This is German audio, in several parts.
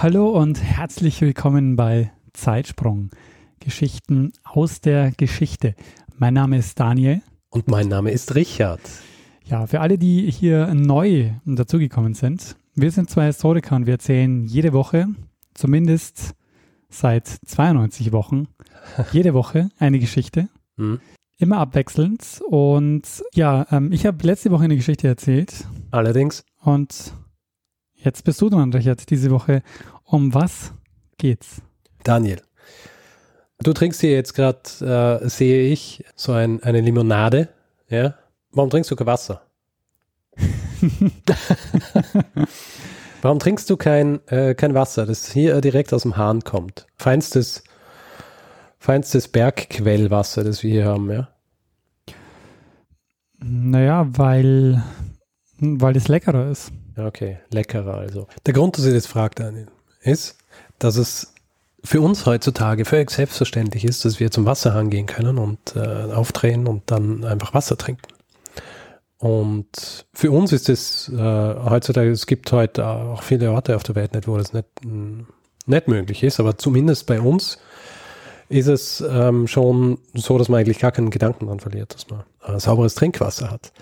Hallo und herzlich willkommen bei Zeitsprung. Geschichten aus der Geschichte. Mein Name ist Daniel. Und mein Name ist Richard. Ja, für alle, die hier neu dazugekommen sind, wir sind zwei Historiker und wir erzählen jede Woche, zumindest seit 92 Wochen, jede Woche eine Geschichte. Hm. Immer abwechselnd. Und ja, ähm, ich habe letzte Woche eine Geschichte erzählt. Allerdings. Und Jetzt bist du dran, Richard, diese Woche. Um was geht's? Daniel, du trinkst hier jetzt gerade, äh, sehe ich, so ein, eine Limonade. Ja? Warum trinkst du kein Wasser? Warum trinkst du kein, äh, kein Wasser, das hier direkt aus dem Hahn kommt? Feinstes, feinstes Bergquellwasser, das wir hier haben, ja? Naja, weil, weil es leckerer ist. Okay, leckerer also. Der Grund, dass ich das frage, Daniel, ist, dass es für uns heutzutage völlig selbstverständlich ist, dass wir zum Wasserhahn gehen können und äh, aufdrehen und dann einfach Wasser trinken. Und für uns ist es äh, heutzutage, es gibt heute auch viele Orte auf der Welt nicht, wo das nicht, nicht möglich ist, aber zumindest bei uns ist es ähm, schon so, dass man eigentlich gar keinen Gedanken daran verliert, dass man äh, sauberes Trinkwasser hat.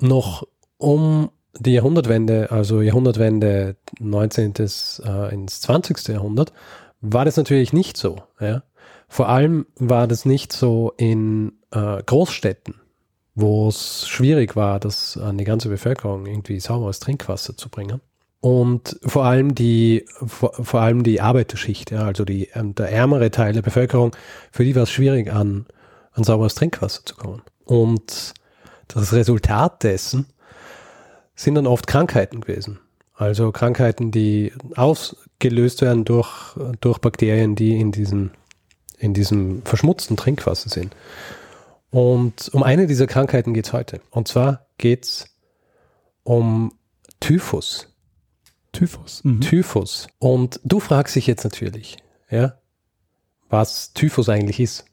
Noch um die Jahrhundertwende, also Jahrhundertwende 19. Äh, ins 20. Jahrhundert, war das natürlich nicht so. Ja? Vor allem war das nicht so in äh, Großstädten, wo es schwierig war, das an die ganze Bevölkerung irgendwie sauberes Trinkwasser zu bringen. Und vor allem die, vor, vor allem die Arbeiterschicht, ja, also die, ähm, der ärmere Teil der Bevölkerung, für die war es schwierig, an, an sauberes Trinkwasser zu kommen. Und das Resultat dessen sind dann oft Krankheiten gewesen. Also Krankheiten, die ausgelöst werden durch, durch Bakterien, die in diesem, in diesem verschmutzten Trinkwasser sind. Und um eine dieser Krankheiten geht es heute. Und zwar geht es um Typhus. Typhus. Mhm. Typhus. Und du fragst dich jetzt natürlich, ja, was Typhus eigentlich ist.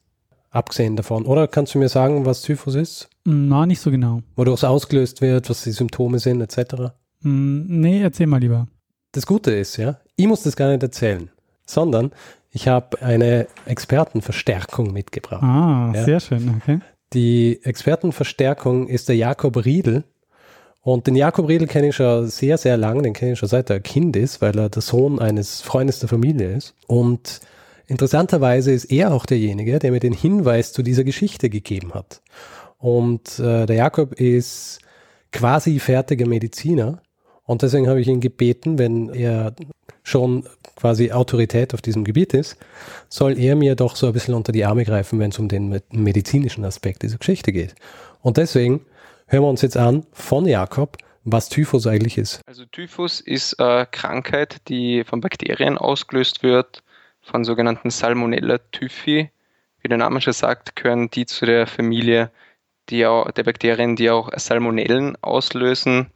Abgesehen davon. Oder kannst du mir sagen, was Typhus ist? Na, nicht so genau. Wodurch es ausgelöst wird, was die Symptome sind, etc. Mm, nee, erzähl mal lieber. Das Gute ist, ja, ich muss das gar nicht erzählen, sondern ich habe eine Expertenverstärkung mitgebracht. Ah, ja. sehr schön, okay. Die Expertenverstärkung ist der Jakob Riedel. Und den Jakob Riedel kenne ich schon sehr, sehr lang, den kenne ich schon seit er Kind ist, weil er der Sohn eines Freundes der Familie ist. Und interessanterweise ist er auch derjenige, der mir den Hinweis zu dieser Geschichte gegeben hat. Und äh, der Jakob ist quasi fertiger Mediziner. Und deswegen habe ich ihn gebeten, wenn er schon quasi Autorität auf diesem Gebiet ist, soll er mir doch so ein bisschen unter die Arme greifen, wenn es um den medizinischen Aspekt dieser Geschichte geht. Und deswegen hören wir uns jetzt an von Jakob, was Typhus eigentlich ist. Also Typhus ist eine Krankheit, die von Bakterien ausgelöst wird, von sogenannten Salmonella typhi. Wie der Name schon sagt, gehören die zu der Familie die auch, der Bakterien, die auch Salmonellen auslösen,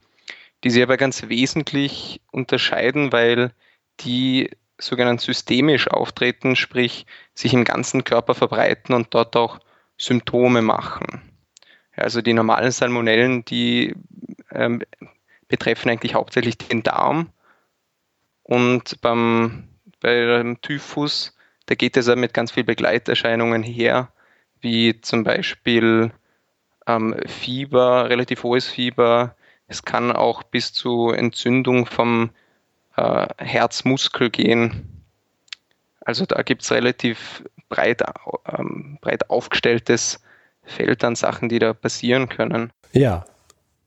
die sich aber ganz wesentlich unterscheiden, weil die sogenannt systemisch auftreten, sprich sich im ganzen Körper verbreiten und dort auch Symptome machen. Also die normalen Salmonellen, die ähm, betreffen eigentlich hauptsächlich den Darm und beim, beim Typhus, da geht es ja mit ganz vielen Begleiterscheinungen her, wie zum Beispiel ähm, Fieber, relativ hohes Fieber. Es kann auch bis zu Entzündung vom äh, Herzmuskel gehen. Also da gibt es relativ breit, ähm, breit aufgestelltes Feld an Sachen, die da passieren können. Ja,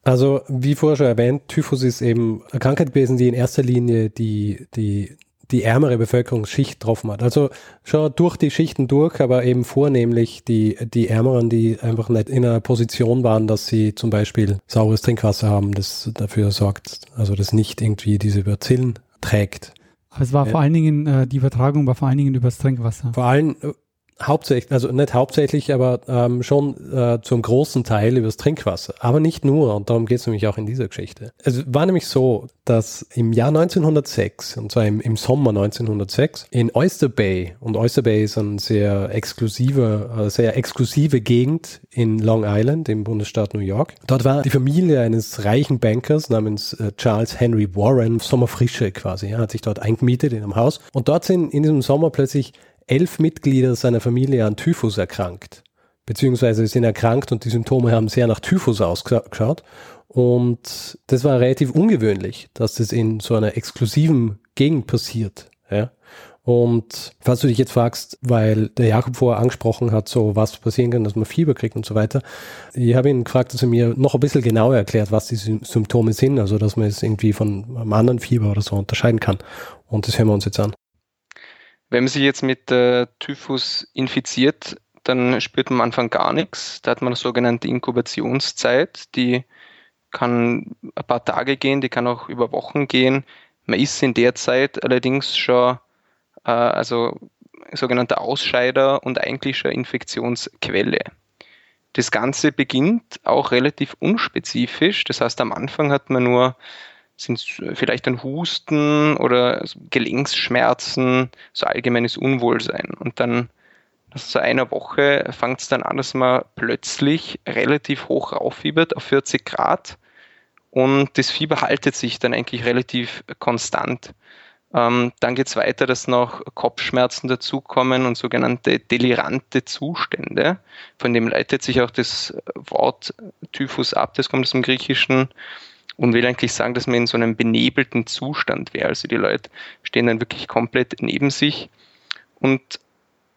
also wie vorher schon erwähnt, Typhus ist eben eine Krankheit gewesen, die in erster Linie die, die die ärmere Bevölkerungsschicht getroffen hat. Also schon durch die Schichten durch, aber eben vornehmlich die, die Ärmeren, die einfach nicht in einer Position waren, dass sie zum Beispiel saures Trinkwasser haben, das dafür sorgt, also das nicht irgendwie diese Bazillen trägt. Aber es war vor allen Dingen, äh, die Übertragung war vor allen Dingen übers Trinkwasser. Vor allem hauptsächlich, also nicht hauptsächlich, aber ähm, schon äh, zum großen Teil übers Trinkwasser. Aber nicht nur, und darum geht es nämlich auch in dieser Geschichte. Es war nämlich so, dass im Jahr 1906, und zwar im, im Sommer 1906, in Oyster Bay, und Oyster Bay ist ein sehr exklusiver, äh, sehr exklusive Gegend in Long Island im Bundesstaat New York. Dort war die Familie eines reichen Bankers namens äh, Charles Henry Warren, Sommerfrische quasi, er hat sich dort eingemietet in einem Haus. Und dort sind in diesem Sommer plötzlich elf Mitglieder seiner Familie an Typhus erkrankt. Beziehungsweise sind erkrankt und die Symptome haben sehr nach Typhus ausgeschaut. Und das war relativ ungewöhnlich, dass das in so einer exklusiven Gegend passiert. Ja. Und falls du dich jetzt fragst, weil der Jakob vorher angesprochen hat, so was passieren kann, dass man Fieber kriegt und so weiter, ich habe ihn gefragt, dass er mir noch ein bisschen genauer erklärt, was die Sym- Symptome sind, also dass man es irgendwie von einem anderen Fieber oder so unterscheiden kann. Und das hören wir uns jetzt an. Wenn man sich jetzt mit äh, Typhus infiziert, dann spürt man am Anfang gar nichts. Da hat man eine sogenannte Inkubationszeit, die kann ein paar Tage gehen, die kann auch über Wochen gehen. Man ist in der Zeit allerdings schon äh, also sogenannter Ausscheider und eigentlich schon Infektionsquelle. Das Ganze beginnt auch relativ unspezifisch. Das heißt, am Anfang hat man nur sind vielleicht ein Husten oder so Gelenksschmerzen, so allgemeines Unwohlsein. Und dann nach so einer Woche fängt es dann an, dass man plötzlich relativ hoch rauffiebert auf 40 Grad und das Fieber haltet sich dann eigentlich relativ konstant. Ähm, dann geht es weiter, dass noch Kopfschmerzen dazukommen und sogenannte delirante Zustände. Von dem leitet sich auch das Wort Typhus ab, das kommt aus dem Griechischen und will eigentlich sagen, dass man in so einem benebelten Zustand wäre. Also die Leute stehen dann wirklich komplett neben sich. Und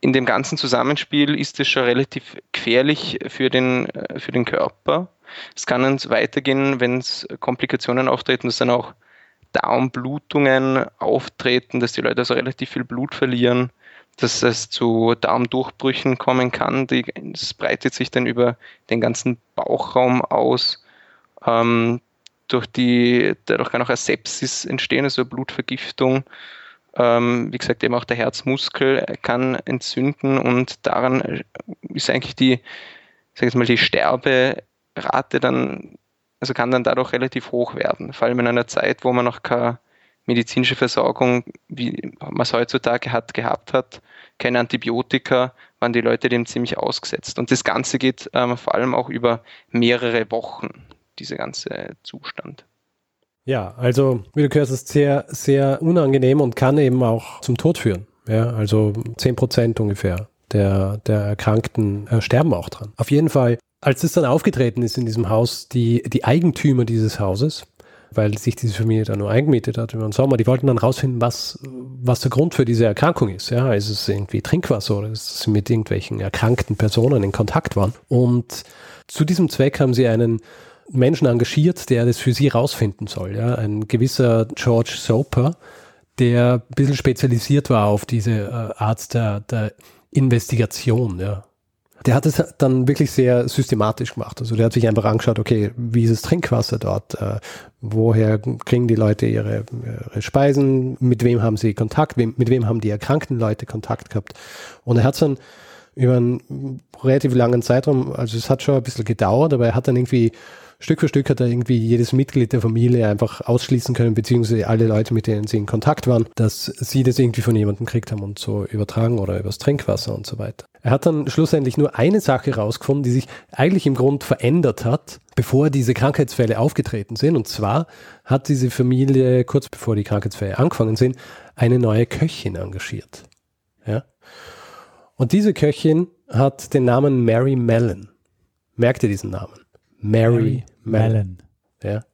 in dem ganzen Zusammenspiel ist es schon relativ gefährlich für den, äh, für den Körper. Es kann dann weitergehen, wenn es Komplikationen auftreten, dass dann auch Darmblutungen auftreten, dass die Leute also relativ viel Blut verlieren, dass es zu Darmdurchbrüchen kommen kann. Das breitet sich dann über den ganzen Bauchraum aus. Ähm, durch die, dadurch kann auch eine Sepsis entstehen, also eine Blutvergiftung. Ähm, wie gesagt, eben auch der Herzmuskel kann entzünden und daran ist eigentlich die, sag ich mal, die Sterberate dann, also kann dann dadurch relativ hoch werden. Vor allem in einer Zeit, wo man noch keine medizinische Versorgung, wie man es heutzutage hat, gehabt hat, keine Antibiotika, waren die Leute dem ziemlich ausgesetzt. Und das Ganze geht ähm, vor allem auch über mehrere Wochen dieser ganze Zustand. Ja, also wie du gehört hast, sehr, sehr unangenehm und kann eben auch zum Tod führen. Ja, also 10 Prozent ungefähr der, der Erkrankten äh, sterben auch dran. Auf jeden Fall, als es dann aufgetreten ist in diesem Haus, die, die Eigentümer dieses Hauses, weil sich diese Familie da nur eingemietet hat über den Sommer, die wollten dann rausfinden, was, was der Grund für diese Erkrankung ist. Ja, ist es irgendwie Trinkwasser oder ist es mit irgendwelchen erkrankten Personen in Kontakt waren? Und zu diesem Zweck haben sie einen Menschen engagiert, der das für sie rausfinden soll. Ja? Ein gewisser George Soper, der ein bisschen spezialisiert war auf diese äh, Art der, der Investigation. Ja? Der hat es dann wirklich sehr systematisch gemacht. Also der hat sich einfach angeschaut, okay, wie ist das Trinkwasser dort? Äh, woher kriegen die Leute ihre, ihre Speisen? Mit wem haben sie Kontakt? Mit wem haben die erkrankten Leute Kontakt gehabt? Und er hat dann über einen relativ langen Zeitraum, also es hat schon ein bisschen gedauert, aber er hat dann irgendwie Stück für Stück hat er irgendwie jedes Mitglied der Familie einfach ausschließen können, beziehungsweise alle Leute, mit denen sie in Kontakt waren, dass sie das irgendwie von jemandem gekriegt haben und so übertragen oder übers Trinkwasser und so weiter. Er hat dann schlussendlich nur eine Sache rausgefunden, die sich eigentlich im Grund verändert hat, bevor diese Krankheitsfälle aufgetreten sind. Und zwar hat diese Familie, kurz bevor die Krankheitsfälle angefangen sind, eine neue Köchin engagiert. Ja. Und diese Köchin hat den Namen Mary Mellon. Merkt ihr diesen Namen? Mary, Mellon. Ja.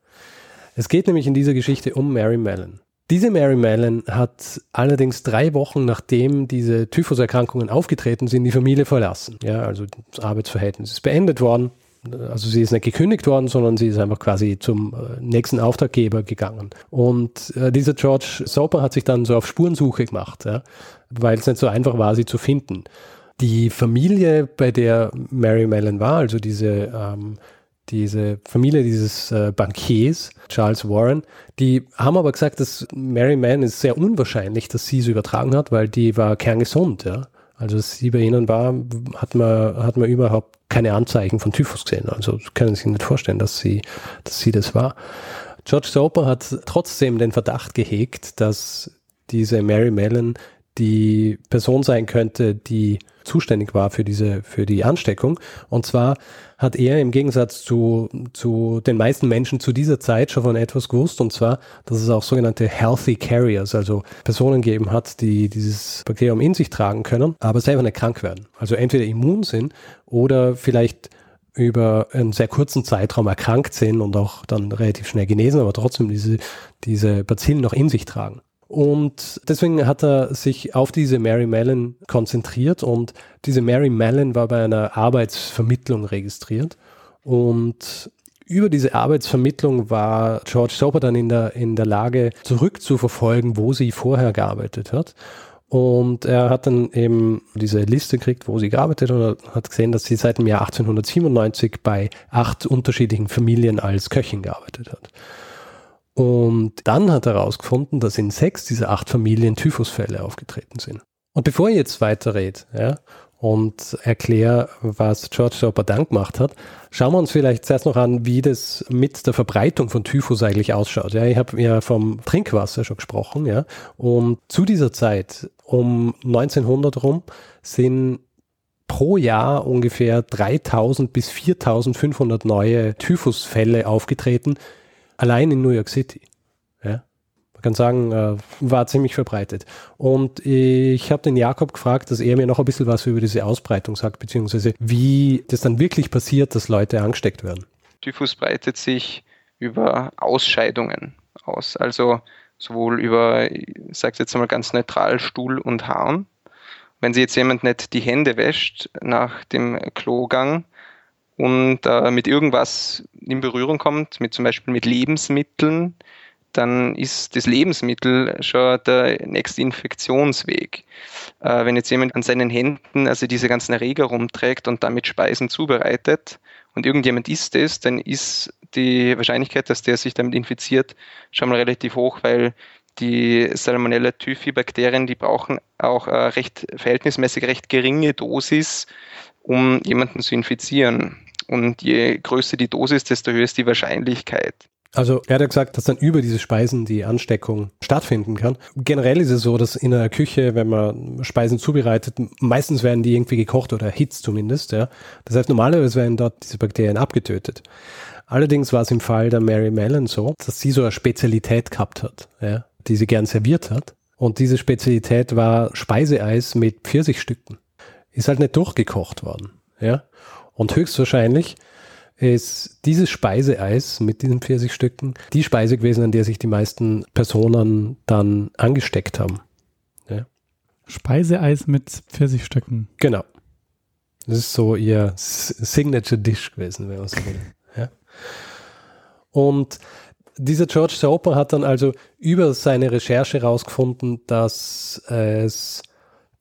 Es geht nämlich in dieser Geschichte um Mary Mellon. Diese Mary Mellon hat allerdings drei Wochen nachdem diese Typhuserkrankungen aufgetreten sind, die Familie verlassen. Ja, also das Arbeitsverhältnis ist beendet worden. Also sie ist nicht gekündigt worden, sondern sie ist einfach quasi zum äh, nächsten Auftraggeber gegangen. Und äh, dieser George Soper hat sich dann so auf Spurensuche gemacht, ja, weil es nicht so einfach war, sie zu finden. Die Familie, bei der Mary Mellon war, also diese ähm, diese Familie dieses äh, Bankiers, Charles Warren, die haben aber gesagt, dass Mary Mann ist sehr unwahrscheinlich, dass sie es übertragen hat, weil die war kerngesund, ja. Also als sie bei ihnen war, hat man, hat man überhaupt keine Anzeichen von Typhus gesehen. Also können Sie sich nicht vorstellen, dass sie, dass sie das war. George Soper hat trotzdem den Verdacht gehegt, dass diese Mary Mellon die Person sein könnte, die zuständig war für diese, für die Ansteckung. Und zwar hat er im Gegensatz zu, zu den meisten Menschen zu dieser Zeit schon von etwas gewusst, und zwar, dass es auch sogenannte Healthy Carriers, also Personen gegeben hat, die dieses Bakterium in sich tragen können, aber selber nicht krank werden. Also entweder immun sind oder vielleicht über einen sehr kurzen Zeitraum erkrankt sind und auch dann relativ schnell genesen, aber trotzdem diese, diese Bazillen noch in sich tragen. Und deswegen hat er sich auf diese Mary Mellon konzentriert und diese Mary Mellon war bei einer Arbeitsvermittlung registriert und über diese Arbeitsvermittlung war George Soper dann in der, in der Lage, zurückzuverfolgen, wo sie vorher gearbeitet hat. Und er hat dann eben diese Liste gekriegt, wo sie gearbeitet hat und hat gesehen, dass sie seit dem Jahr 1897 bei acht unterschiedlichen Familien als Köchin gearbeitet hat. Und dann hat er herausgefunden, dass in sechs dieser acht Familien Typhusfälle aufgetreten sind. Und bevor ich jetzt weiterrede ja, und erkläre, was George Soper dann gemacht hat, schauen wir uns vielleicht zuerst noch an, wie das mit der Verbreitung von Typhus eigentlich ausschaut. Ja, ich habe ja vom Trinkwasser schon gesprochen, ja, und zu dieser Zeit um 1900 rum sind pro Jahr ungefähr 3000 bis 4500 neue Typhusfälle aufgetreten, allein in New York City. Ja? Man kann sagen, äh, war ziemlich verbreitet. Und ich habe den Jakob gefragt, dass er mir noch ein bisschen was über diese Ausbreitung sagt, beziehungsweise wie das dann wirklich passiert, dass Leute angesteckt werden. Typhus breitet sich über Ausscheidungen aus, also sowohl über, ich sage jetzt einmal ganz neutral, Stuhl und Haaren. Wenn sich jetzt jemand nicht die Hände wäscht nach dem Klogang, und äh, mit irgendwas in Berührung kommt, mit zum Beispiel mit Lebensmitteln, dann ist das Lebensmittel schon der nächste Infektionsweg. Äh, wenn jetzt jemand an seinen Händen also diese ganzen Erreger rumträgt und damit Speisen zubereitet und irgendjemand isst es, dann ist die Wahrscheinlichkeit, dass der sich damit infiziert, schon mal relativ hoch, weil die Salmonella typhi Bakterien, die brauchen auch äh, recht verhältnismäßig recht geringe Dosis, um jemanden zu infizieren. Und je größer die Dosis, desto höher ist die Wahrscheinlichkeit. Also er hat ja gesagt, dass dann über diese Speisen die Ansteckung stattfinden kann. Generell ist es so, dass in der Küche, wenn man Speisen zubereitet, meistens werden die irgendwie gekocht oder erhitzt zumindest. Ja. Das heißt, normalerweise werden dort diese Bakterien abgetötet. Allerdings war es im Fall der Mary Mellon so, dass sie so eine Spezialität gehabt hat, ja, die sie gern serviert hat. Und diese Spezialität war Speiseeis mit Pfirsichstücken. Ist halt nicht durchgekocht worden. Ja. Und höchstwahrscheinlich ist dieses Speiseeis mit diesen Pfirsichstücken die Speise gewesen, an der sich die meisten Personen dann angesteckt haben. Ja. Speiseeis mit Pfirsichstücken. Genau. Das ist so ihr Signature Dish gewesen, wenn man so will. Ja. Und dieser George Soper hat dann also über seine Recherche herausgefunden, dass es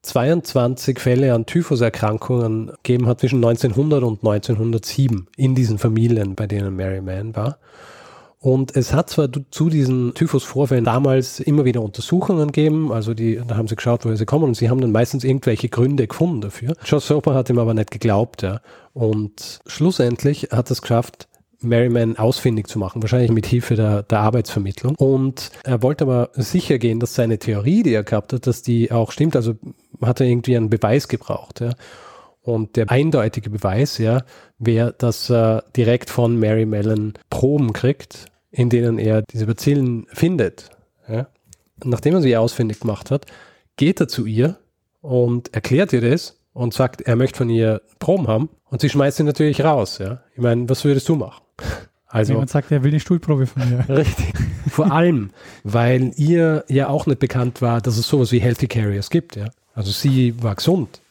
22 Fälle an Typhuserkrankungen gegeben hat zwischen 1900 und 1907 in diesen Familien, bei denen Mary Mann war. Und es hat zwar zu diesen Typhusvorfällen damals immer wieder Untersuchungen gegeben, also die, da haben sie geschaut, woher sie kommen und sie haben dann meistens irgendwelche Gründe gefunden dafür. Joe Soper hat ihm aber nicht geglaubt, ja. Und schlussendlich hat es geschafft, Merriman ausfindig zu machen, wahrscheinlich mit Hilfe der, der Arbeitsvermittlung. Und er wollte aber sicher gehen, dass seine Theorie, die er gehabt hat, dass die auch stimmt. Also hat er irgendwie einen Beweis gebraucht. Ja. Und der eindeutige Beweis, ja, wäre, dass er direkt von Mary Mellon Proben kriegt, in denen er diese Bazillen findet. Ja. Nachdem er sie ausfindig gemacht hat, geht er zu ihr und erklärt ihr das und sagt, er möchte von ihr Proben haben. Und sie schmeißt ihn natürlich raus. Ja. Ich meine, was würdest du machen? Also, Jemand sagt, er will eine Stuhlprobe von mir. Richtig. Vor allem, weil ihr ja auch nicht bekannt war, dass es sowas wie Healthy Carriers gibt. Ja? Also sie war gesund.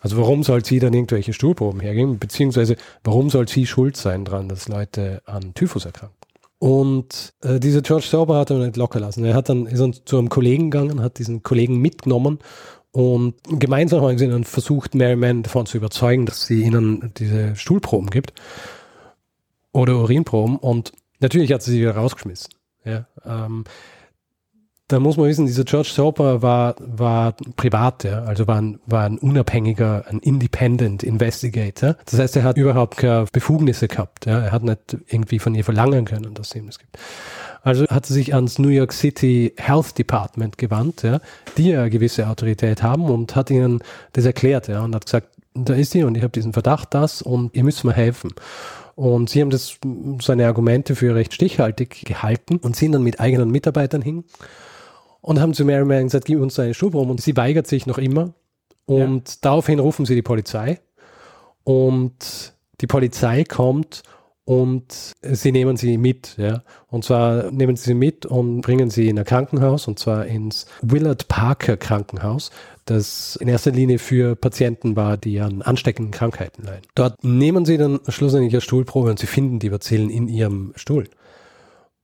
Also warum soll sie dann irgendwelche Stuhlproben hergeben? Beziehungsweise warum soll sie schuld sein dran, dass Leute an Typhus erkranken? Und äh, dieser George Sauber hat er nicht locker lassen. Er hat dann, ist dann zu einem Kollegen gegangen, hat diesen Kollegen mitgenommen und gemeinsam haben sie dann versucht, Mary Mann davon zu überzeugen, dass sie ihnen diese Stuhlproben gibt. Oder Urinproben und natürlich hat sie sie wieder rausgeschmissen. Ja, ähm, da muss man wissen, dieser George Soper war, war privat, ja, also war ein, war ein unabhängiger, ein Independent Investigator. Das heißt, er hat überhaupt keine Befugnisse gehabt. Ja. Er hat nicht irgendwie von ihr verlangen können, dass sie ihm das gibt. Also hat er sich ans New York City Health Department gewandt, ja, die ja gewisse Autorität haben und hat ihnen das erklärt ja, und hat gesagt, da ist sie und ich habe diesen Verdacht, das und ihr müsst mir helfen. Und sie haben das, seine Argumente für recht stichhaltig gehalten und sind dann mit eigenen Mitarbeitern hin und haben zu Mary Marian gesagt, gib uns eine Schubrum. Und sie weigert sich noch immer. Und ja. daraufhin rufen sie die Polizei. Und die Polizei kommt und sie nehmen sie mit. Ja. Und zwar nehmen sie sie mit und bringen sie in ein Krankenhaus, und zwar ins Willard Parker Krankenhaus, das in erster Linie für Patienten war, die an ansteckenden Krankheiten leiden. Dort nehmen sie dann schlussendlich eine Stuhlprobe und sie finden die Bazillen in ihrem Stuhl.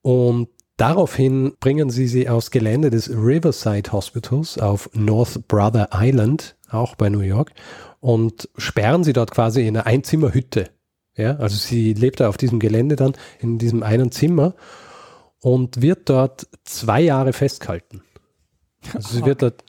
Und Daraufhin bringen sie sie aufs Gelände des Riverside Hospitals auf North Brother Island, auch bei New York, und sperren sie dort quasi in eine Einzimmerhütte. Ja, also sie lebt da auf diesem Gelände dann in diesem einen Zimmer und wird dort zwei Jahre festgehalten. Also sie wird dort,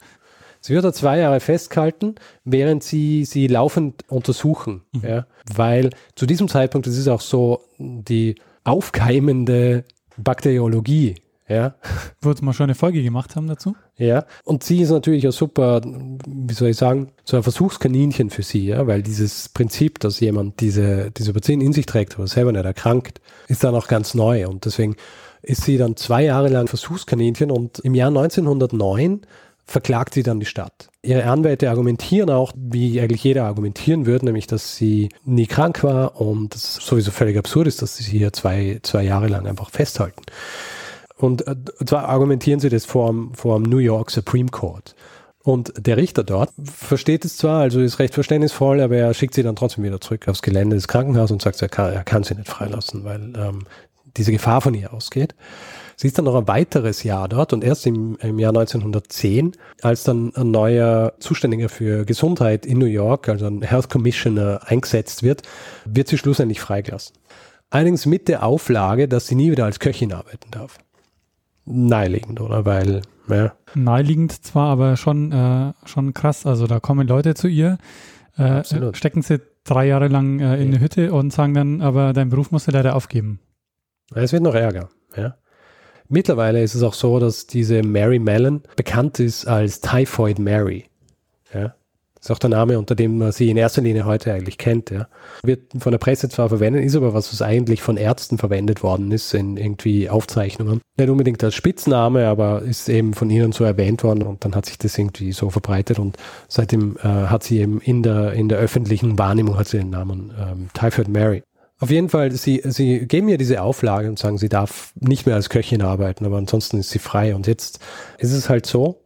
sie wird dort zwei Jahre festgehalten, während sie sie laufend untersuchen. Mhm. Ja, weil zu diesem Zeitpunkt, das ist auch so die aufkeimende Bakteriologie. Ja. Wo wir schon eine Folge gemacht haben dazu. Ja. Und sie ist natürlich ein super, wie soll ich sagen, so ein Versuchskaninchen für sie, ja, weil dieses Prinzip, dass jemand diese, diese Patienten in sich trägt, aber selber nicht erkrankt, ist dann auch ganz neu. Und deswegen ist sie dann zwei Jahre lang Versuchskaninchen und im Jahr 1909 verklagt sie dann die Stadt. Ihre Anwälte argumentieren auch, wie eigentlich jeder argumentieren würde, nämlich, dass sie nie krank war und es sowieso völlig absurd ist, dass sie sie hier zwei, zwei Jahre lang einfach festhalten. Und äh, zwar argumentieren sie das vor dem, vor dem New York Supreme Court. Und der Richter dort versteht es zwar, also ist recht verständnisvoll, aber er schickt sie dann trotzdem wieder zurück aufs Gelände des Krankenhauses und sagt, er kann, er kann sie nicht freilassen, weil ähm, diese Gefahr von ihr ausgeht. Sie ist dann noch ein weiteres Jahr dort und erst im, im Jahr 1910, als dann ein neuer Zuständiger für Gesundheit in New York, also ein Health Commissioner, eingesetzt wird, wird sie schlussendlich freigelassen. Allerdings mit der Auflage, dass sie nie wieder als Köchin arbeiten darf. Naheliegend, oder? Weil, ja. Naheliegend zwar, aber schon, äh, schon krass. Also da kommen Leute zu ihr, äh, stecken sie drei Jahre lang äh, in ja. eine Hütte und sagen dann, aber dein Beruf musst du leider aufgeben. Es wird noch ärger, ja. Mittlerweile ist es auch so, dass diese Mary Mellon bekannt ist als Typhoid Mary. Ja. Das ist auch der Name, unter dem man sie in erster Linie heute eigentlich kennt. Ja. Wird von der Presse zwar verwendet, ist aber was, was eigentlich von Ärzten verwendet worden ist in irgendwie Aufzeichnungen. Nicht unbedingt als Spitzname, aber ist eben von ihnen so erwähnt worden und dann hat sich das irgendwie so verbreitet und seitdem äh, hat sie eben in der, in der öffentlichen Wahrnehmung hat sie den Namen ähm, Typhoid Mary. Auf jeden Fall, sie, sie geben ihr diese Auflage und sagen, sie darf nicht mehr als Köchin arbeiten, aber ansonsten ist sie frei. Und jetzt ist es halt so,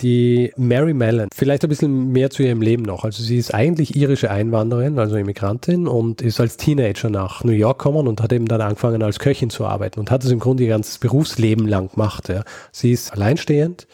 die Mary Mellon, vielleicht ein bisschen mehr zu ihrem Leben noch. Also sie ist eigentlich irische Einwanderin, also Immigrantin und ist als Teenager nach New York gekommen und hat eben dann angefangen als Köchin zu arbeiten und hat es im Grunde ihr ganzes Berufsleben lang gemacht. Ja. Sie ist alleinstehend,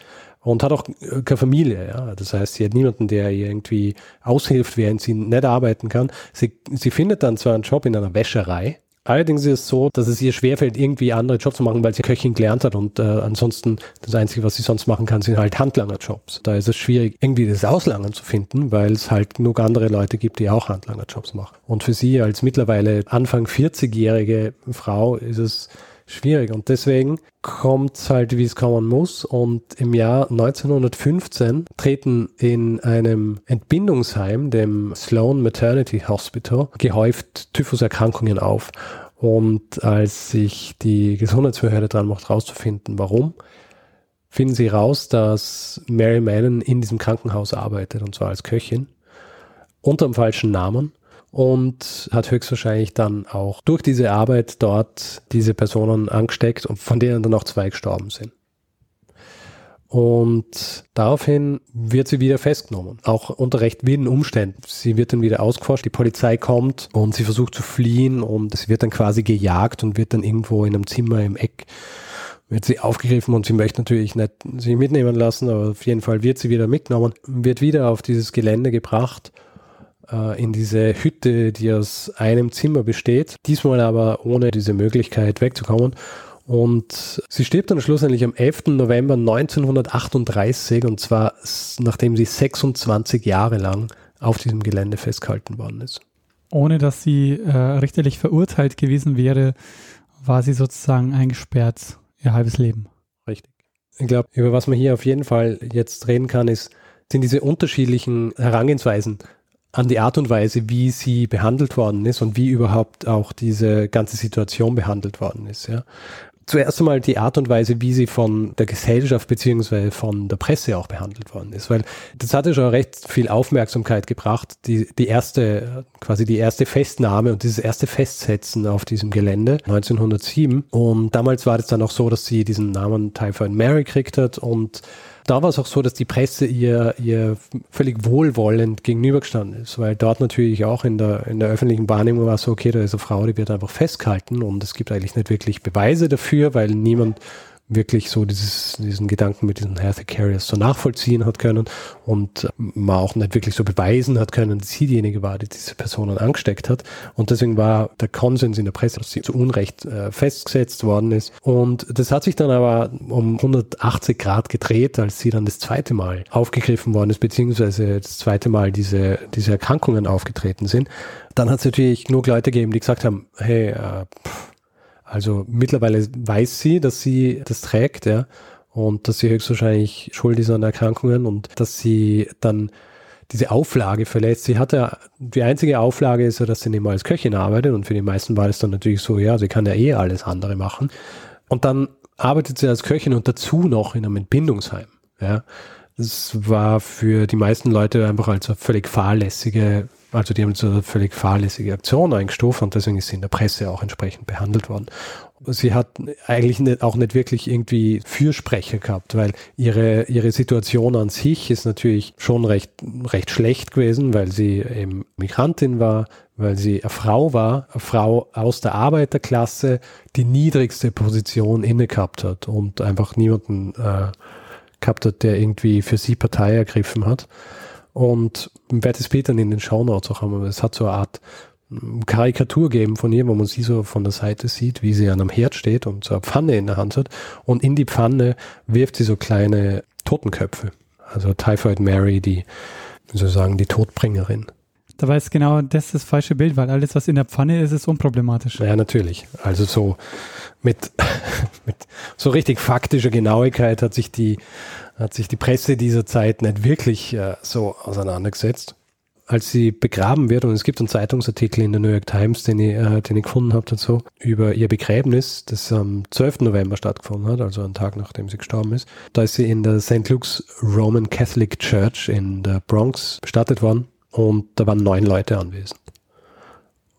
und hat auch keine Familie. Ja. Das heißt, sie hat niemanden, der ihr irgendwie aushilft, während sie nicht arbeiten kann. Sie, sie findet dann zwar einen Job in einer Wäscherei, Allerdings ist es so, dass es ihr schwerfällt, irgendwie andere Jobs zu machen, weil sie Köchin gelernt hat und äh, ansonsten das Einzige, was sie sonst machen kann, sind halt Handlangerjobs. Da ist es schwierig, irgendwie das Auslangen zu finden, weil es halt genug andere Leute gibt, die auch Handlangerjobs machen. Und für sie als mittlerweile Anfang 40-jährige Frau ist es schwierig. Und deswegen kommt es halt, wie es kommen muss. Und im Jahr 1915 treten in einem Entbindungsheim, dem Sloan Maternity Hospital, gehäuft Typhuserkrankungen auf. Und als sich die Gesundheitsbehörde dran macht, rauszufinden, warum, finden sie raus, dass Mary Mannon in diesem Krankenhaus arbeitet, und zwar als Köchin, unter dem falschen Namen und hat höchstwahrscheinlich dann auch durch diese Arbeit dort diese Personen angesteckt und von denen dann auch zwei gestorben sind. Und daraufhin wird sie wieder festgenommen, auch unter recht wilden Umständen. Sie wird dann wieder ausgeforscht, die Polizei kommt und sie versucht zu fliehen und sie wird dann quasi gejagt und wird dann irgendwo in einem Zimmer im Eck wird sie aufgegriffen und sie möchte natürlich nicht sie mitnehmen lassen, aber auf jeden Fall wird sie wieder mitgenommen, wird wieder auf dieses Gelände gebracht äh, in diese Hütte, die aus einem Zimmer besteht, diesmal aber ohne diese Möglichkeit wegzukommen. Und sie stirbt dann schlussendlich am 11. November 1938 und zwar nachdem sie 26 Jahre lang auf diesem Gelände festgehalten worden ist. Ohne dass sie äh, richterlich verurteilt gewesen wäre, war sie sozusagen eingesperrt ihr halbes Leben. Richtig. Ich glaube, über was man hier auf jeden Fall jetzt reden kann, ist, sind diese unterschiedlichen Herangehensweisen an die Art und Weise, wie sie behandelt worden ist und wie überhaupt auch diese ganze Situation behandelt worden ist. Ja zuerst einmal die Art und Weise, wie sie von der Gesellschaft beziehungsweise von der Presse auch behandelt worden ist, weil das hatte schon recht viel Aufmerksamkeit gebracht, die, die erste, quasi die erste Festnahme und dieses erste Festsetzen auf diesem Gelände 1907 und damals war es dann auch so, dass sie diesen Namen Typhoid Mary kriegt hat und da war es auch so, dass die Presse ihr, ihr völlig wohlwollend gegenübergestanden ist, weil dort natürlich auch in der, in der öffentlichen Wahrnehmung war so, okay, da ist eine Frau, die wird einfach festgehalten und es gibt eigentlich nicht wirklich Beweise dafür, weil niemand wirklich so dieses, diesen Gedanken mit diesen Healthy Carriers so nachvollziehen hat können und man auch nicht wirklich so beweisen hat können, dass sie diejenige war, die diese Personen angesteckt hat. Und deswegen war der Konsens in der Presse, dass sie zu Unrecht äh, festgesetzt worden ist. Und das hat sich dann aber um 180 Grad gedreht, als sie dann das zweite Mal aufgegriffen worden ist, beziehungsweise das zweite Mal diese, diese Erkrankungen aufgetreten sind. Dann hat es natürlich genug Leute gegeben, die gesagt haben, hey, äh, pff, also mittlerweile weiß sie, dass sie das trägt, ja, und dass sie höchstwahrscheinlich schuld ist an Erkrankungen und dass sie dann diese Auflage verletzt. Sie hatte, die einzige Auflage ist ja, dass sie nicht mal als Köchin arbeitet und für die meisten war das dann natürlich so, ja, sie kann ja eh alles andere machen. Und dann arbeitet sie als Köchin und dazu noch in einem Entbindungsheim, ja. Das war für die meisten Leute einfach als eine völlig fahrlässige also die haben so eine völlig fahrlässige Aktion eingestuft und deswegen ist sie in der Presse auch entsprechend behandelt worden. Sie hat eigentlich auch nicht wirklich irgendwie Fürsprecher gehabt, weil ihre, ihre Situation an sich ist natürlich schon recht, recht schlecht gewesen, weil sie eben Migrantin war, weil sie eine Frau war, eine Frau aus der Arbeiterklasse, die niedrigste Position inne gehabt hat und einfach niemanden äh, gehabt hat, der irgendwie für sie Partei ergriffen hat. Und werde es später in den Shownotes auch haben, aber es hat so eine Art hm, Karikatur geben von ihr, wo man sie so von der Seite sieht, wie sie an einem Herd steht und so eine Pfanne in der Hand hat. Und in die Pfanne wirft sie so kleine Totenköpfe. Also Typhoid Mary, die, wie soll ich sagen, die Todbringerin. Da jetzt genau das das falsche Bild, weil alles, was in der Pfanne ist, ist unproblematisch. Ja, natürlich. Also so mit, mit so richtig faktischer Genauigkeit hat sich die hat sich die Presse dieser Zeit nicht wirklich äh, so auseinandergesetzt. Als sie begraben wird, und es gibt einen Zeitungsartikel in der New York Times, den ich, äh, den ich gefunden habe dazu, über ihr Begräbnis, das am 12. November stattgefunden hat, also einen Tag nachdem sie gestorben ist. Da ist sie in der St. Luke's Roman Catholic Church in der Bronx bestattet worden und da waren neun Leute anwesend.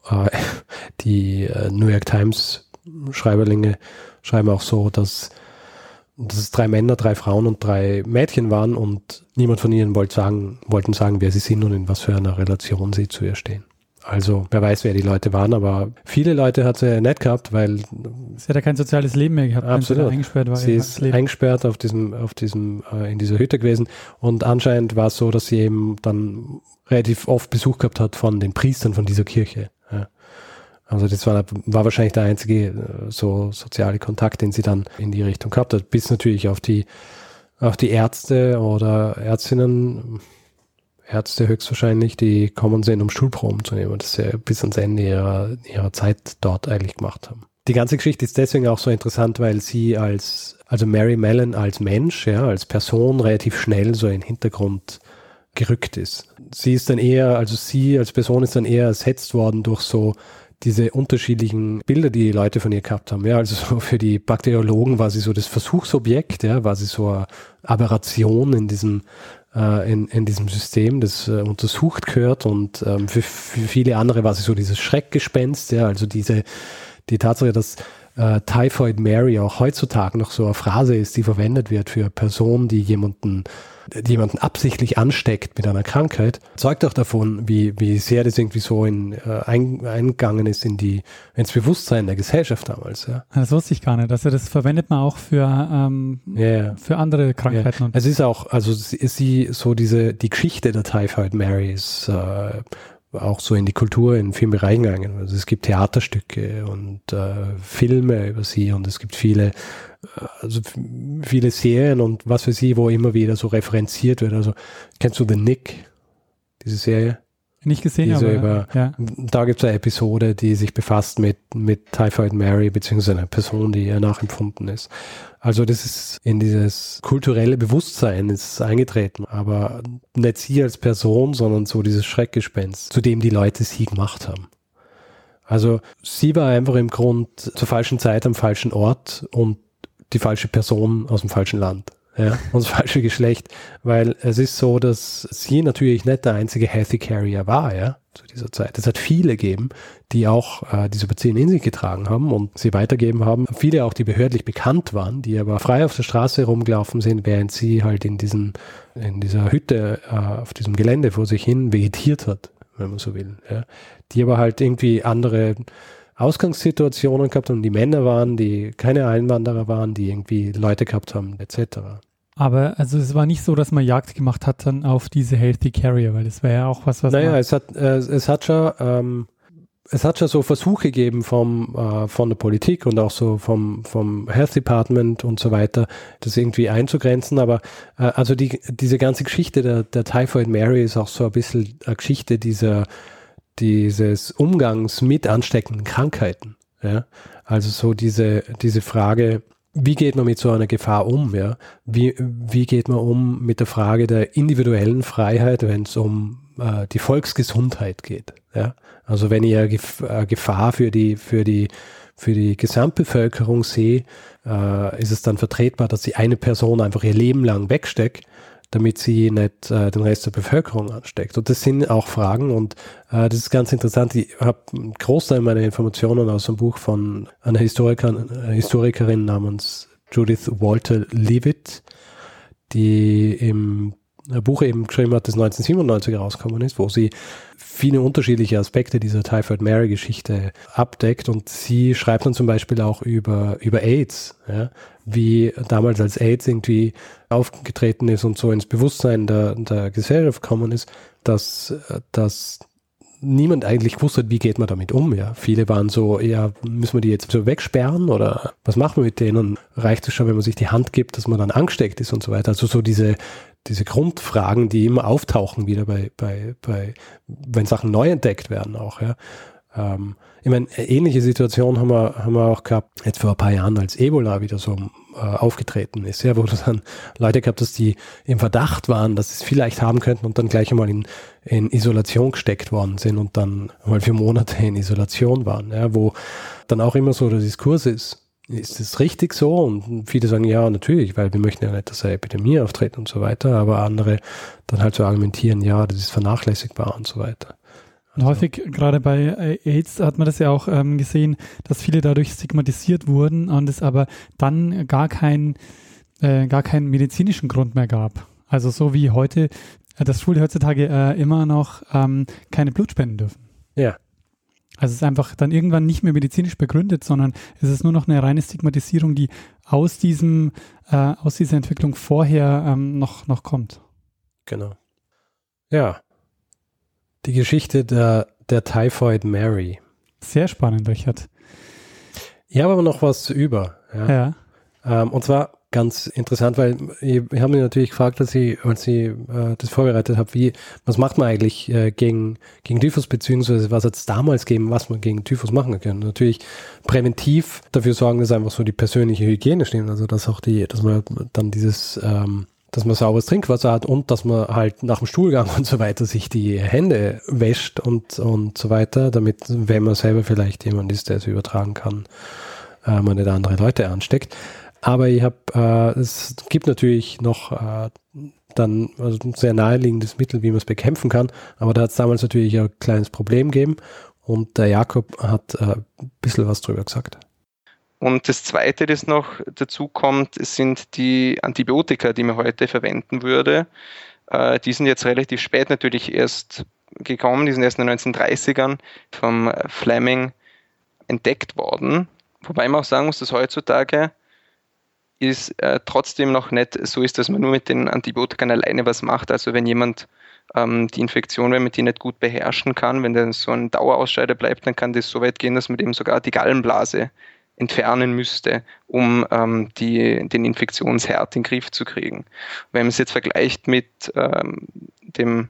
Äh, die äh, New York Times Schreiberlinge schreiben auch so, dass dass es drei Männer, drei Frauen und drei Mädchen waren und niemand von ihnen wollte sagen, wollten sagen, wer sie sind und in was für einer Relation sie zu ihr stehen. Also wer weiß, wer die Leute waren, aber viele Leute hat sie nicht gehabt, weil sie hat ja kein soziales Leben mehr gehabt, absolut. sie eingesperrt war. Sie ist Leben. eingesperrt auf diesem, auf diesem, äh, in dieser Hütte gewesen und anscheinend war es so, dass sie eben dann relativ oft Besuch gehabt hat von den Priestern von dieser Kirche. Also das war, war wahrscheinlich der einzige äh, so soziale Kontakt, den sie dann in die Richtung gehabt hat, bis natürlich auf die, auf die Ärzte oder Ärztinnen, Ärzte höchstwahrscheinlich, die kommen sind, um Schulproben zu nehmen, das sie bis ans Ende ihrer, ihrer Zeit dort eigentlich gemacht haben. Die ganze Geschichte ist deswegen auch so interessant, weil sie als, also Mary Mellon als Mensch, ja, als Person relativ schnell so in den Hintergrund gerückt ist. Sie ist dann eher, also sie als Person ist dann eher ersetzt worden durch so diese unterschiedlichen Bilder, die die Leute von ihr gehabt haben. Ja, also so für die Bakteriologen war sie so das Versuchsobjekt, ja, war sie so eine Aberration in diesem äh, in, in diesem System, das äh, untersucht gehört und ähm, für, für viele andere war sie so dieses Schreckgespenst, ja, also diese die Tatsache, dass äh, Typhoid Mary auch heutzutage noch so eine Phrase ist, die verwendet wird für Personen, die jemanden die jemanden absichtlich ansteckt mit einer Krankheit, zeugt auch davon, wie, wie sehr das irgendwie so in, äh, ein, eingegangen ist in die, ins Bewusstsein der Gesellschaft damals. Ja. Das wusste ich gar nicht. Also das verwendet man auch für, ähm, yeah. für andere Krankheiten. Yeah. Es ist auch, also sie, sie, so diese, die Geschichte der Typhoid Mary ist äh, auch so in die Kultur, in vielen Bereichen gegangen. Also es gibt Theaterstücke und äh, Filme über sie und es gibt viele, äh, also viele Serien und was für sie, wo immer wieder so referenziert wird. Also kennst du The Nick, diese Serie? Nicht gesehen, aber über, ja. Da gibt es eine Episode, die sich befasst mit, mit Typhoid Mary, beziehungsweise einer Person, die ihr nachempfunden ist. Also das ist in dieses kulturelle Bewusstsein ist eingetreten, aber nicht sie als Person, sondern so dieses Schreckgespenst, zu dem die Leute sie gemacht haben. Also sie war einfach im Grund zur falschen Zeit am falschen Ort und die falsche Person aus dem falschen Land ja, und das falsche Geschlecht, weil es ist so, dass sie natürlich nicht der einzige Healthy Carrier war, ja, zu dieser Zeit. Es hat viele gegeben, die auch äh, diese Beziehung in sich getragen haben und sie weitergeben haben. Viele auch, die behördlich bekannt waren, die aber frei auf der Straße rumgelaufen sind, während sie halt in diesen, in dieser Hütte äh, auf diesem Gelände vor sich hin vegetiert hat, wenn man so will, ja. Die aber halt irgendwie andere Ausgangssituationen gehabt haben, die Männer waren, die keine Einwanderer waren, die irgendwie Leute gehabt haben, etc. Aber also es war nicht so, dass man Jagd gemacht hat dann auf diese Healthy Carrier, weil das wäre ja auch was, was Naja, es hat, äh, es hat schon, ähm, es hat schon so Versuche gegeben vom, äh, von der Politik und auch so vom, vom Health Department und so weiter, das irgendwie einzugrenzen. Aber äh, also die, diese ganze Geschichte der, der Typhoid Mary ist auch so ein bisschen eine Geschichte dieser, dieses Umgangs mit ansteckenden Krankheiten. Ja? Also so diese, diese Frage, wie geht man mit so einer Gefahr um? Ja? Wie, wie geht man um mit der Frage der individuellen Freiheit, wenn es um äh, die Volksgesundheit geht? Ja? Also wenn ich eine Gef Gefahr für die, für die, für die Gesamtbevölkerung sehe, äh, ist es dann vertretbar, dass sie eine Person einfach ihr Leben lang wegsteckt, damit sie nicht äh, den Rest der Bevölkerung ansteckt. Und das sind auch Fragen und äh, das ist ganz interessant. Ich habe einen Großteil meiner Informationen aus einem Buch von einer Historikerin, äh, Historikerin namens Judith Walter Leavitt, die im Buch eben geschrieben hat, das 1997 herausgekommen ist, wo sie viele unterschiedliche Aspekte dieser Typhoid Mary Geschichte abdeckt und sie schreibt dann zum Beispiel auch über, über AIDS, ja, wie damals als AIDS irgendwie aufgetreten ist und so ins Bewusstsein der, der Gesellschaft gekommen ist, dass, dass niemand eigentlich wusste, wie geht man damit um. Ja, viele waren so, ja, müssen wir die jetzt so wegsperren oder was machen wir mit denen? Reicht es schon, wenn man sich die Hand gibt, dass man dann angesteckt ist und so weiter. Also so diese diese Grundfragen, die immer auftauchen wieder bei, bei, bei, wenn Sachen neu entdeckt werden auch, ja. Ähm, ich meine, ähnliche Situation haben wir, haben wir auch gehabt, jetzt vor ein paar Jahren, als Ebola wieder so äh, aufgetreten ist, ja, wo du dann Leute gehabt hast, die im Verdacht waren, dass sie es vielleicht haben könnten und dann gleich einmal in, in Isolation gesteckt worden sind und dann mal für Monate in Isolation waren, ja, wo dann auch immer so der Diskurs ist, ist es richtig so? Und viele sagen, ja, natürlich, weil wir möchten ja nicht, dass eine Epidemie auftritt und so weiter, aber andere dann halt so argumentieren, ja, das ist vernachlässigbar und so weiter. Und häufig, gerade bei AIDS, hat man das ja auch ähm, gesehen, dass viele dadurch stigmatisiert wurden und es aber dann gar, kein, äh, gar keinen medizinischen Grund mehr gab. Also so wie heute, äh, dass Schwule heutzutage äh, immer noch ähm, keine Blut spenden dürfen. Ja. Also es ist einfach dann irgendwann nicht mehr medizinisch begründet, sondern es ist nur noch eine reine Stigmatisierung, die aus diesem, äh, aus dieser Entwicklung vorher ähm, noch, noch kommt. Genau. Ja. Die Geschichte der, der Typhoid Mary. Sehr spannend, Richard. Ich habe aber noch was über. Ja. Ja. Ähm, und zwar ganz interessant, weil ich, ich habe mich natürlich gefragt, als ich, als ich äh, das vorbereitet habe, wie, was macht man eigentlich äh, gegen, gegen Typhus, beziehungsweise was hat es damals gegeben, was man gegen Typhus machen kann. Natürlich präventiv dafür sorgen, dass einfach so die persönliche Hygiene stimmt, also dass auch die, dass man dann dieses ähm, dass man sauberes Trinkwasser hat und dass man halt nach dem Stuhlgang und so weiter sich die Hände wäscht und, und so weiter, damit, wenn man selber vielleicht jemand ist, der es übertragen kann, äh, man nicht andere Leute ansteckt. Aber ich habe, äh, es gibt natürlich noch äh, dann also ein sehr naheliegendes Mittel, wie man es bekämpfen kann. Aber da hat es damals natürlich ein kleines Problem gegeben und der Jakob hat äh, ein bisschen was drüber gesagt. Und das Zweite, das noch dazu kommt, sind die Antibiotika, die man heute verwenden würde. Äh, die sind jetzt relativ spät natürlich erst gekommen, die sind erst in den 1930ern vom Fleming entdeckt worden. Wobei man auch sagen muss, dass heutzutage ist äh, trotzdem noch nicht so ist, dass man nur mit den Antibiotika alleine was macht. Also wenn jemand ähm, die Infektion, wenn man die nicht gut beherrschen kann, wenn dann so ein Dauerausscheider bleibt, dann kann das so weit gehen, dass man dem sogar die Gallenblase entfernen müsste, um ähm, die, den Infektionsherd in den Griff zu kriegen. Wenn man es jetzt vergleicht mit ähm, dem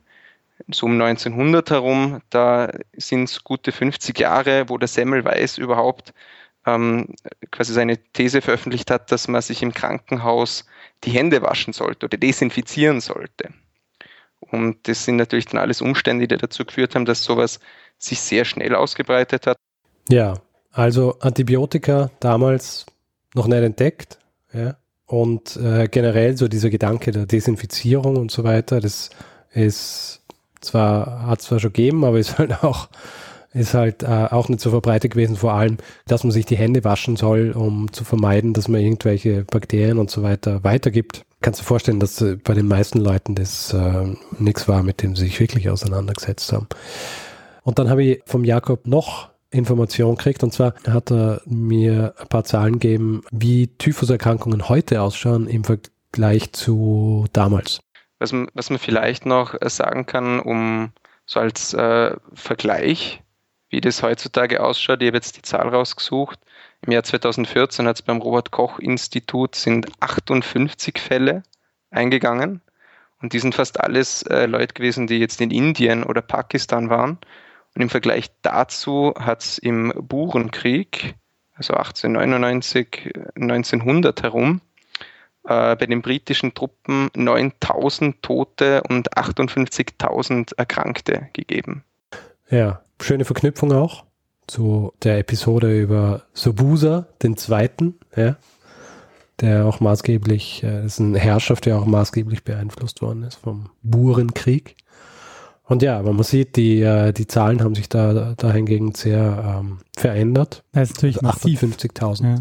so um 1900 herum, da sind es gute 50 Jahre, wo der Semmelweis überhaupt ähm, quasi seine These veröffentlicht hat, dass man sich im Krankenhaus die Hände waschen sollte oder desinfizieren sollte. Und das sind natürlich dann alles Umstände, die dazu geführt haben, dass sowas sich sehr schnell ausgebreitet hat. Ja, also Antibiotika damals noch nicht entdeckt. Ja, und äh, generell so dieser Gedanke der Desinfizierung und so weiter, das ist zwar, hat zwar schon gegeben, aber ist halt auch ist halt äh, auch nicht so verbreitet gewesen, vor allem, dass man sich die Hände waschen soll, um zu vermeiden, dass man irgendwelche Bakterien und so weiter weitergibt. Kannst du vorstellen, dass äh, bei den meisten Leuten das äh, nichts war, mit dem sie sich wirklich auseinandergesetzt haben. Und dann habe ich vom Jakob noch Informationen gekriegt und zwar hat er mir ein paar Zahlen gegeben, wie Typhuserkrankungen heute ausschauen im Vergleich zu damals. Was man, was man vielleicht noch sagen kann, um so als äh, Vergleich, wie das heutzutage ausschaut. Ich habe jetzt die Zahl rausgesucht. Im Jahr 2014 hat es beim Robert Koch Institut sind 58 Fälle eingegangen. Und die sind fast alles äh, Leute gewesen, die jetzt in Indien oder Pakistan waren. Und im Vergleich dazu hat es im Burenkrieg, also 1899, 1900 herum, äh, bei den britischen Truppen 9000 Tote und 58.000 Erkrankte gegeben. Ja, schöne Verknüpfung auch zu der Episode über Sobusa, den Zweiten, ja, der auch maßgeblich, äh, ist ein Herrschaft, der auch maßgeblich beeinflusst worden ist vom Burenkrieg. Und ja, man sieht, die, äh, die Zahlen haben sich da dahingegen sehr ähm, verändert. Das ist natürlich also 58.000. Ja.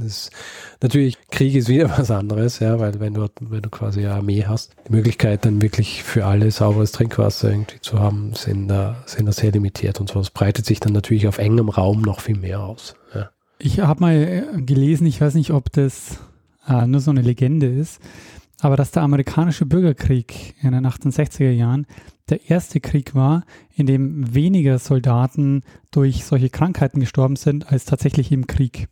natürlich, Krieg ist wieder was anderes, ja, weil wenn du, wenn du quasi eine Armee hast, die Möglichkeit dann wirklich für alle sauberes Trinkwasser irgendwie zu haben, sind da, sind da sehr limitiert und so. Das breitet sich dann natürlich auf engem Raum noch viel mehr aus. Ja. Ich habe mal äh, gelesen, ich weiß nicht, ob das äh, nur so eine Legende ist, aber dass der amerikanische Bürgerkrieg in den 1860er Jahren der erste Krieg war, in dem weniger Soldaten durch solche Krankheiten gestorben sind, als tatsächlich im Krieg.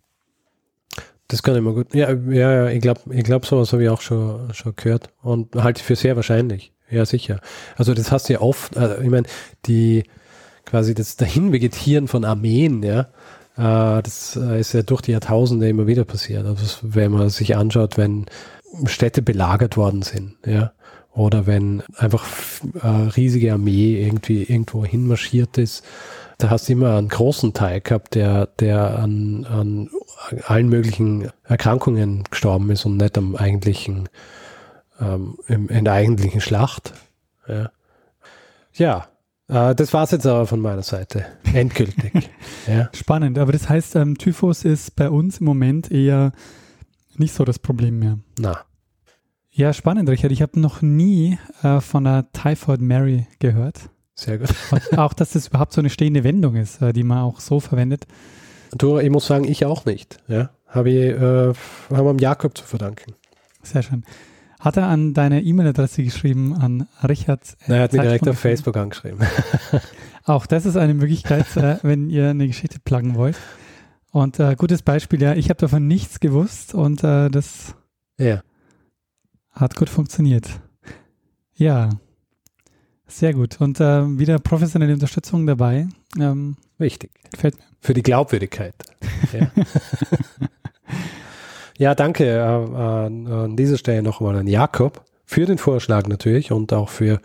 Das kann mal gut. Ja, ja, ja ich glaube, ich glaub, sowas habe ich auch schon, schon gehört und halte ich für sehr wahrscheinlich. Ja, sicher. Also das hast du ja oft, also ich meine, die quasi das Dahinvegetieren von Armeen, ja, äh, das äh, ist ja durch die Jahrtausende immer wieder passiert. Also wenn man sich anschaut, wenn Städte belagert worden sind, ja, oder wenn einfach eine äh, riesige Armee irgendwie irgendwo hinmarschiert ist, da hast du immer einen großen Teil gehabt, der, der an, an allen möglichen Erkrankungen gestorben ist und nicht am eigentlichen, ähm, im, in der eigentlichen Schlacht. Ja, ja äh, das war's jetzt aber von meiner Seite. Endgültig. ja. Spannend, aber das heißt, ähm, Typhus ist bei uns im Moment eher nicht so das Problem mehr. Na. Ja, spannend, Richard. Ich habe noch nie äh, von der Typhoid Mary gehört. Sehr gut. Und auch, dass das überhaupt so eine stehende Wendung ist, äh, die man auch so verwendet. Du, ich muss sagen, ich auch nicht. Ja, habe ich, äh, haben wir dem Jakob zu verdanken. Sehr schön. Hat er an deine E-Mail-Adresse geschrieben, an Richard? Nein, er hat mir direkt auf Facebook angeschrieben. auch das ist eine Möglichkeit, äh, wenn ihr eine Geschichte pluggen wollt. Und äh, gutes Beispiel, ja, ich habe davon nichts gewusst und äh, das ja. Hat gut funktioniert. Ja, sehr gut. Und äh, wieder professionelle Unterstützung dabei. Ähm, Wichtig. Gefällt mir. Für die Glaubwürdigkeit. Ja, ja danke äh, an, an dieser Stelle nochmal an Jakob für den Vorschlag natürlich und auch für,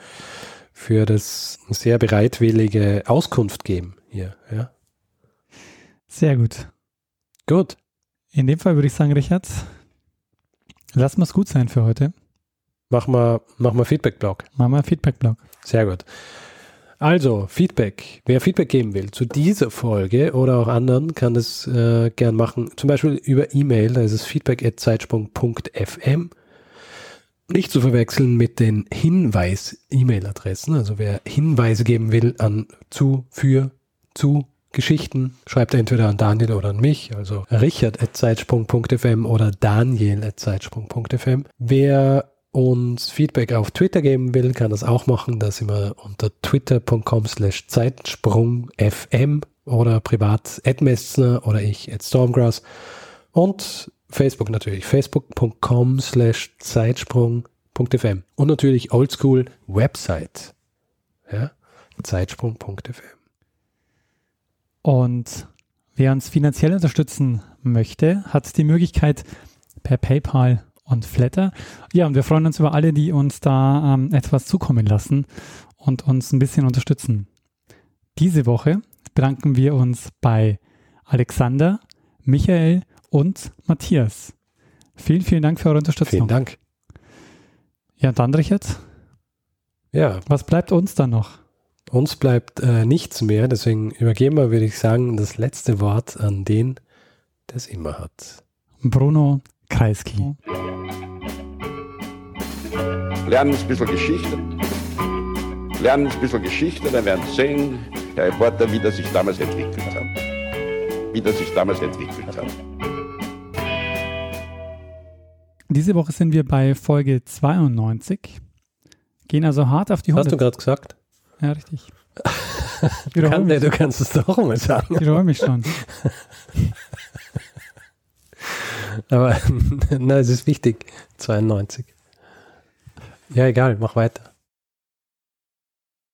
für das sehr bereitwillige Auskunft geben hier. Ja. Sehr gut. Gut. In dem Fall würde ich sagen, Richard, Lass mal es gut sein für heute. Mach mal, mach mal Feedback-Blog. Mach mal Feedback-Blog. Sehr gut. Also, Feedback. Wer Feedback geben will zu dieser Folge oder auch anderen, kann das äh, gern machen. Zum Beispiel über E-Mail, da ist es feedback.zeitsprung.fm. Nicht zu verwechseln mit den Hinweis-E-Mail-Adressen. Also wer Hinweise geben will an zu, für, zu, Geschichten schreibt entweder an Daniel oder an mich, also richard.zeitsprung.fm oder daniel.zeitsprung.fm. Wer uns Feedback auf Twitter geben will, kann das auch machen. Da sind wir unter twitter.com slash zeitsprungfm oder privat Messner oder ich at Stormgrass. Und Facebook natürlich, facebook.com slash zeitsprung.fm. Und natürlich oldschool Website, ja, zeitsprung.fm. Und wer uns finanziell unterstützen möchte, hat die Möglichkeit per PayPal und Flatter. Ja, und wir freuen uns über alle, die uns da ähm, etwas zukommen lassen und uns ein bisschen unterstützen. Diese Woche bedanken wir uns bei Alexander, Michael und Matthias. Vielen, vielen Dank für eure Unterstützung. Vielen Dank. Ja, und dann, Richard? Ja. Was bleibt uns dann noch? Uns bleibt äh, nichts mehr, deswegen übergeben wir, würde ich sagen, das letzte Wort an den, der es immer hat. Bruno Kreisky. Lernen ein bisschen Geschichte. Lernen ein bisschen Geschichte, dann werden Sie sehen, der Reporter, wie das sich damals entwickelt hat. Wie das sich damals entwickelt hat. Diese Woche sind wir bei Folge 92. Gehen also hart auf die Hunde. Hast du gerade gesagt? Ja, richtig. du, kann, du kannst es doch mal sagen. Ich wiederhole mich schon. Aber na, es ist wichtig. 92. Ja, egal, mach weiter.